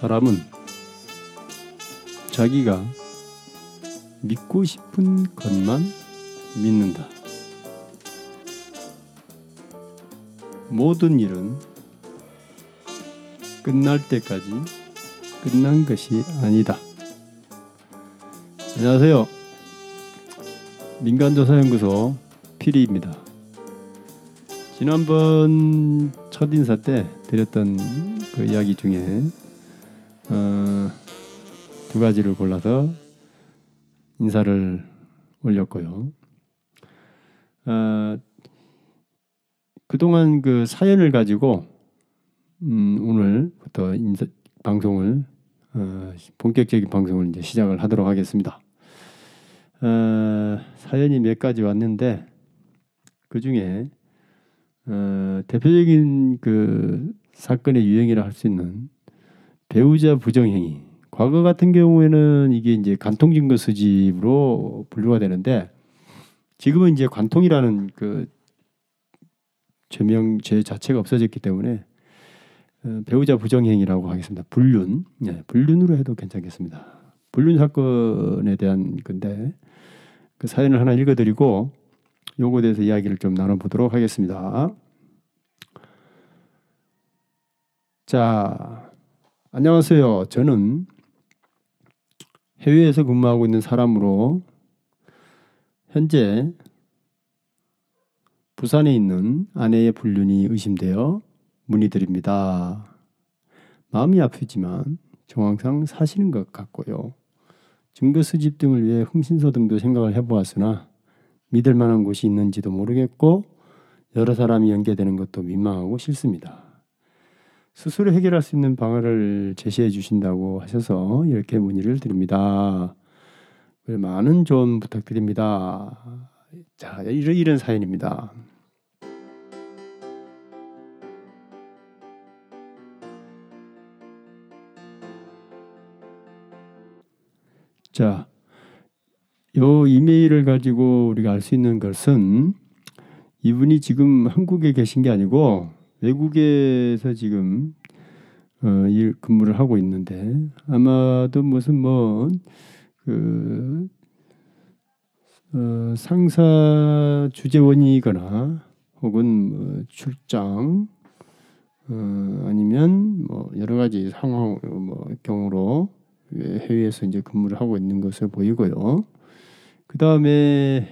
사람은 자기가 믿고 싶은 것만 믿는다. 모든 일은 끝날 때까지 끝난 것이 아니다. 안녕하세요. 민간조사연구소 피리입니다. 지난번 첫 인사 때 드렸던 그 이야기 중에 어, 두 가지를 골라서 인사를 올렸고요. 어, 그동안 그 사연을 가지고 음, 오늘부터 인사, 방송을 어, 본격적인 방송을 이제 시작을 하도록 하겠습니다. 어, 사연이 몇 가지 왔는데 그 중에 어, 대표적인 그 사건의 유형이라 할 수 있는 배우자 부정행위. 과거 같은 경우에는 이게 이제 간통 증거 수집으로 분류가 되는데 지금은 이제 관통이라는 그 죄명 죄 자체가 없어졌기 때문에 어, 배우자 부정행위라고 하겠습니다. 불륜, 네, 불륜으로 해도 괜찮겠습니다. 불륜 사건에 대한 건데 그 사연을 하나 읽어드리고 요거에 대해서 이야기를 좀 나눠보도록 하겠습니다. 자, 안녕하세요. 저는 해외에서 근무하고 있는 사람으로 현재 부산에 있는 아내의 불륜이 의심되어 문의드립니다. 마음이 아프지만 정황상 사실인 것 같고요. 증거 수집 등을 위해 흥신소 등도 생각을 해보았으나 믿을 만한 곳이 있는지도 모르겠고 여러 사람이 연계되는 것도 민망하고 싫습니다. 스스로 해결할 수 있는 방안을 제시해 주신다고 하셔서 이렇게 문의를 드립니다. 많은 조언 부탁드립니다. 자, 이런, 이런 사연입니다. 자, 요 이메일을 가지고 우리가 알 수 있는 것은 이분이 지금 한국에 계신 게 아니고 외국에서 지금 어, 일 근무를 하고 있는데 아마도 무슨 뭐그 어, 상사 주재원이거나 혹은 뭐 출장 어, 아니면 뭐 여러 가지 상황 뭐 경우로 해외에서 이제 근무를 하고 있는 것으로 보이고요. 그 다음에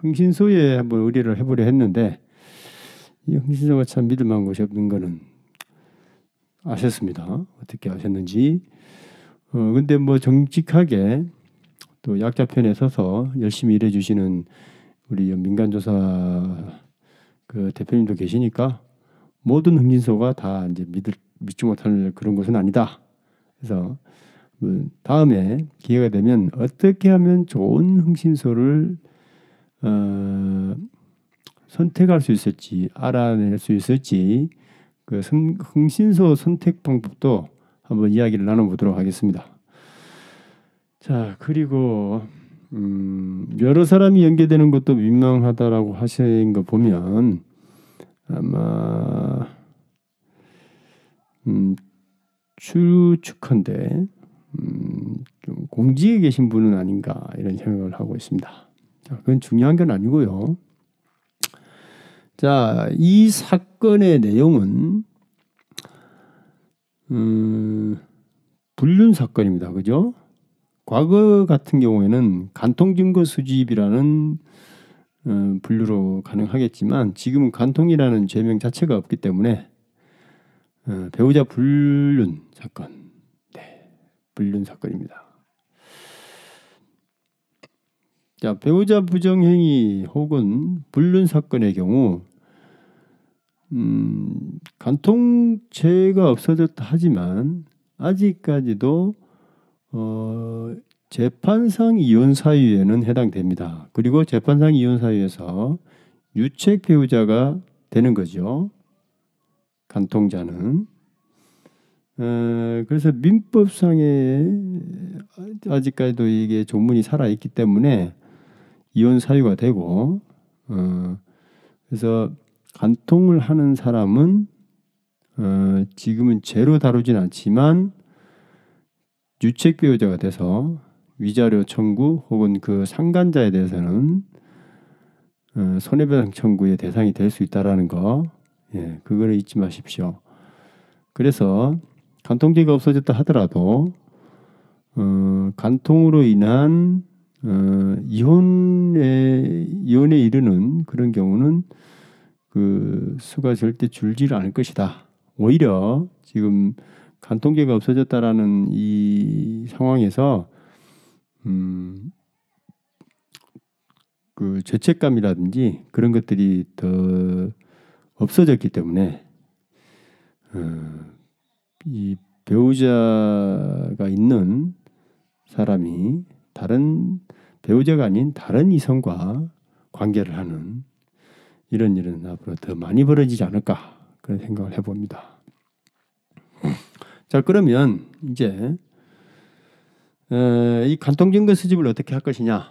흥신소에 한번 의뢰를 해보려 했는데 이 흥신소가 참 믿을 만한 곳이 없는 거는 아셨습니다. 어떻게 아셨는지. 어, 근데 뭐 정직하게 또 약자 편에 서서 열심히 일해 주시는 우리 민간 조사 그 대표님도 계시니까 모든 흥신소가 다 이제 믿을 믿지 못할 그런 것은 아니다. 그래서 뭐 다음에 기회가 되면 어떻게 하면 좋은 흥신소를 어, 선택할 수 있을지 알아낼 수 있을지 그 흥신소 선택 방법도 한번 이야기를 나눠보도록 하겠습니다. 자 그리고 음, 여러 사람이 연계되는 것도 민망하다라고 하신 거 보면 아마 음, 추측한데 음, 좀 공직에 계신 분은 아닌가 이런 생각을 하고 있습니다. 자, 그건 중요한 건 아니고요. 자, 이 사건의 내용은 음, 불륜 사건입니다. 그죠? 과거 같은 경우에는 간통 증거 수집이라는 어, 분류로 가능하겠지만 지금은 간통이라는 죄명 자체가 없기 때문에 어, 배우자 불륜 사건, 네, 불륜 사건입니다. 자, 배우자 부정행위 혹은 불륜 사건의 경우 음, 간통죄가 없어졌다 하지만 아직까지도 어, 재판상 이혼 사유에는 해당됩니다. 그리고 재판상 이혼 사유에서 유책 배우자가 되는 거죠. 간통자는. 어, 그래서 민법상에 아직까지도 이게 조문이 살아 있기 때문에 이혼 사유가 되고 어, 그래서 간통을 하는 사람은 어, 지금은 죄로 다루진 않지만 유책 배우자가 돼서 위자료 청구 혹은 그 상간자에 대해서는 어, 손해배상 청구의 대상이 될 수 있다라는 거, 예, 그거를 잊지 마십시오. 그래서 간통죄가 없어졌다 하더라도 어, 간통으로 인한 어, 이혼에 이혼에 이르는 그런 경우는 그 수가 절대 줄지를 않을 것이다. 오히려 지금 간통죄가 없어졌다라는 이 상황에서 음, 그 죄책감이라든지 그런 것들이 더 없어졌기 때문에 어, 이 배우자가 있는 사람이 다른 배우자가 아닌 다른 이성과 관계를 하는 이런 일은 앞으로 더 많이 벌어지지 않을까 그런 생각을 해봅니다. 자 그러면 이제 이 간통증거 수집을 어떻게 할 것이냐?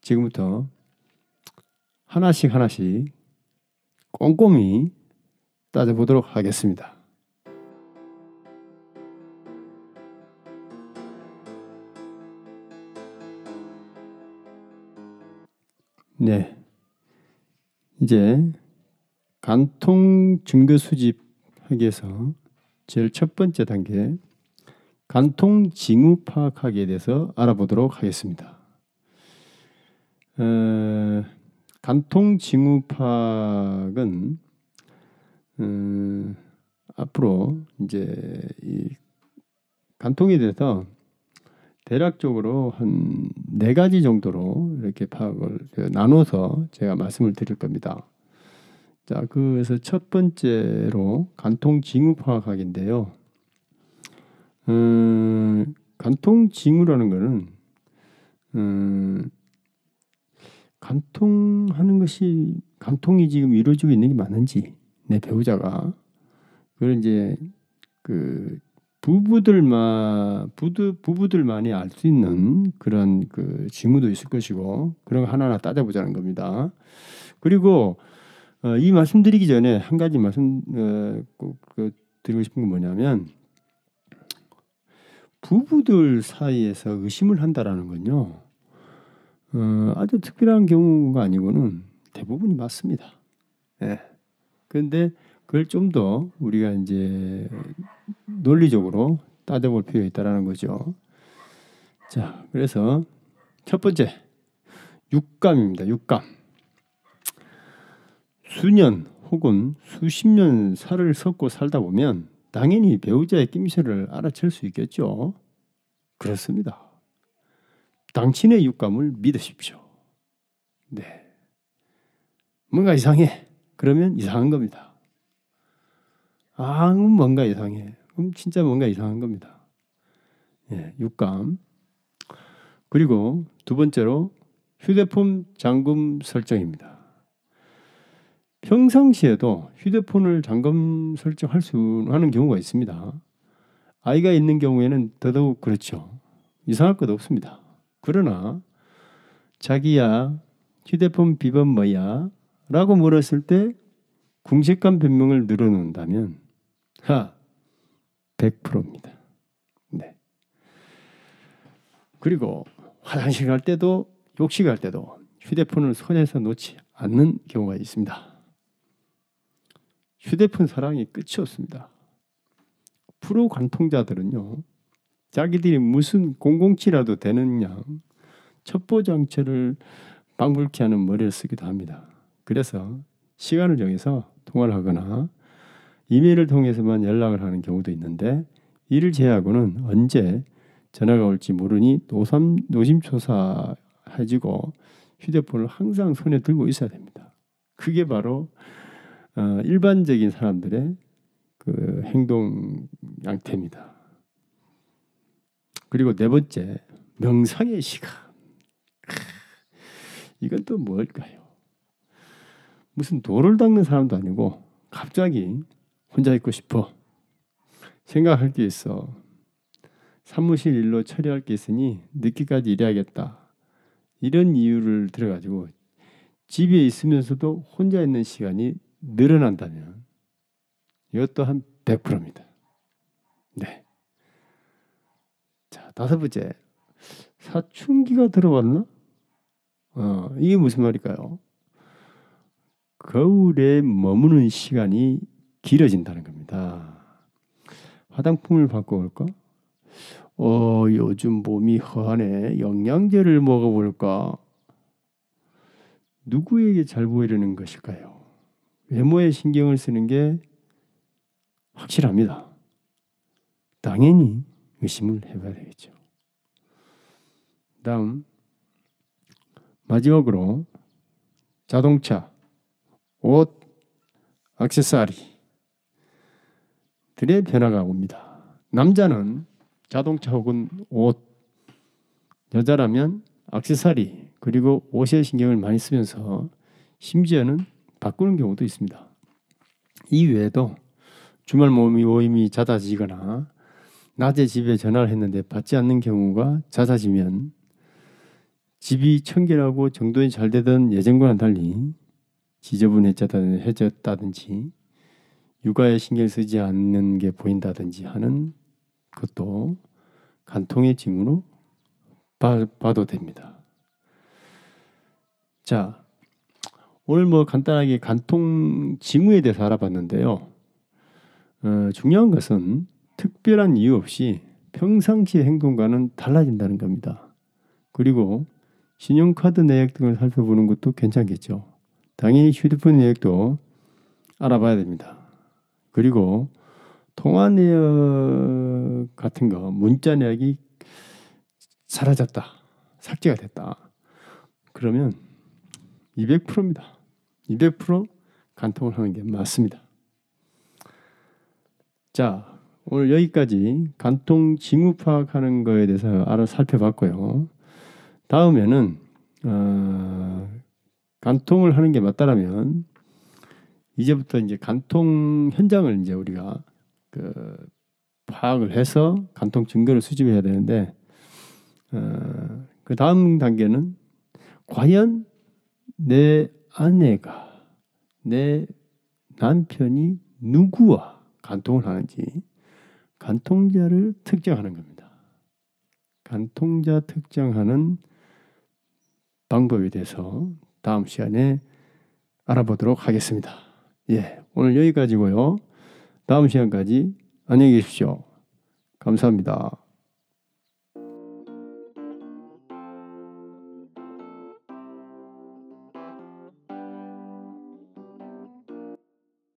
지금부터 하나씩 하나씩 꼼꼼히 따져보도록 하겠습니다. 네. 이제 간통 증거 수집하기 위해서 제일 첫 번째 단계 간통 징후 파악하기에 대해서 알아보도록 하겠습니다. 어, 간통 징후 파악은 음, 앞으로 이제 이 간통에 대해서 대략적으로 한 네 가지 정도로 이렇게 파악을 나눠서 제가 말씀을 드릴 겁니다. 자, 그래서 첫 번째로 간통 징후 파악학인데요. 음, 간통 징후라는 것은 음, 간통하는 것이 간통이 지금 이루어지고 있는 게 맞는지 내 배우자가 그걸 이제 그 부부들만 부부 부부들만이 알 수 있는 그런 그 징후도 있을 것이고 그런 거 하나하나 따져보자는 겁니다. 그리고 어, 이 말씀드리기 전에 한 가지 말씀 어, 꼭 그 드리고 싶은 건 뭐냐면 부부들 사이에서 의심을 한다라는 건요. 어, 아주 특별한 경우가 아니고는 대부분이 맞습니다. 예. 그런데 그걸 좀 더 우리가 이제 논리적으로 따져볼 필요가 있다라는 거죠. 자, 그래서 첫 번째 육감입니다. 육감. 수년 혹은 수십 년 살을 섞고 살다 보면 당연히 배우자의 낌새를 알아챌 수 있겠죠. 그렇습니다. 당신의 육감을 믿으십시오. 네. 뭔가 이상해. 그러면 이상한 겁니다. 아, 뭔가 이상해. 그럼 진짜 뭔가 이상한 겁니다. 예, 육감. 그리고 두 번째로 휴대폰 잠금 설정입니다. 평상시에도 휴대폰을 잠금 설정할 수 하는 경우가 있습니다. 아이가 있는 경우에는 더더욱 그렇죠. 이상할 것 없습니다. 그러나 자기야 휴대폰 비번 뭐야? 라고 물었을 때 궁색한 변명을 늘어놓는다면 하 100%입니다. 네. 그리고 화장실 갈 때도 욕실 갈 때도 휴대폰을 손에서 놓지 않는 경우가 있습니다. 휴대폰 사랑이 끝이 없습니다. 프로 관통자들은요, 자기들이 무슨 007라도 되는 양 첩보 장치를 방불케 하는 머리를 쓰기도 합니다. 그래서 시간을 정해서 통화를 하거나 이메일을 통해서만 연락을 하는 경우도 있는데 이를 제외하고는 언제 전화가 올지 모르니 노삼, 노심초사해지고 휴대폰을 항상 손에 들고 있어야 됩니다. 그게 바로 어, 일반적인 사람들의 그 행동 양태입니다. 그리고 네 번째 명상의 시간. 이건 또 뭘까요? 무슨 돌을 닦는 사람도 아니고 갑자기 혼자 있고 싶어. 생각할 게 있어. 사무실 일로 처리할 게 있으니 늦게까지 일해야겠다. 이런 이유를 들어가지고 집에 있으면서도 혼자 있는 시간이 늘어난다면 이것도 한 100%입니다. 네. 다섯 번째 사춘기가 들어왔나? 어, 이게 무슨 말일까요? 거울에 머무는 시간이 길어진다는 겁니다. 화장품을 바꿔볼까? 어, 요즘 몸이 허하네. 영양제를 먹어볼까? 누구에게 잘 보이려는 것일까요? 외모에 신경을 쓰는 게 확실합니다. 당연히 의심을 해봐야 되겠죠. 다음 마지막으로 자동차, 옷, 액세서리 들의 변화가 옵니다. 남자는 자동차 혹은 옷, 여자라면 액세서리 그리고 옷에 신경을 많이 쓰면서 심지어는 바꾸는 경우도 있습니다. 이 외에도 주말 모임이, 모임이 잦아지거나 낮에 집에 전화를 했는데 받지 않는 경우가 잦아지면 집이 청결하고 정돈이 잘 되던 예전과는 달리 지저분해졌다든지 육아에 신경 쓰지 않는 게 보인다든지 하는 것도 간통의 징후로 봐, 봐도 됩니다. 자, 오늘 뭐 간단하게 간통 징후에 대해서 알아봤는데요. 어, 중요한 것은 특별한 이유 없이 평상시의 행동과는 달라진다는 겁니다. 그리고 신용카드 내역 등을 살펴보는 것도 괜찮겠죠. 당연히 휴대폰 내역도 알아봐야 됩니다. 그리고 통화 내역 같은 거, 문자 내역이 사라졌다, 삭제가 됐다. 그러면 200%입니다. 200% 간통을 하는 게 맞습니다. 자, 오늘 여기까지 간통 징후 파악하는 거에 대해서 알아 살펴봤고요. 다음에는 어, 간통을 하는 게 맞다라면 이제부터 이제 간통 현장을 이제 우리가 그 파악을 해서 간통 증거를 수집해야 되는데 어, 그 다음 단계는 과연 내 아내가 내 남편이 누구와 간통을 하는지 간통자를 특정하는 겁니다. 간통자 특정하는 방법에 대해서 다음 시간에 알아보도록 하겠습니다. 예, 오늘 여기까지고요. 다음 시간까지 안녕히 계십시오. 감사합니다.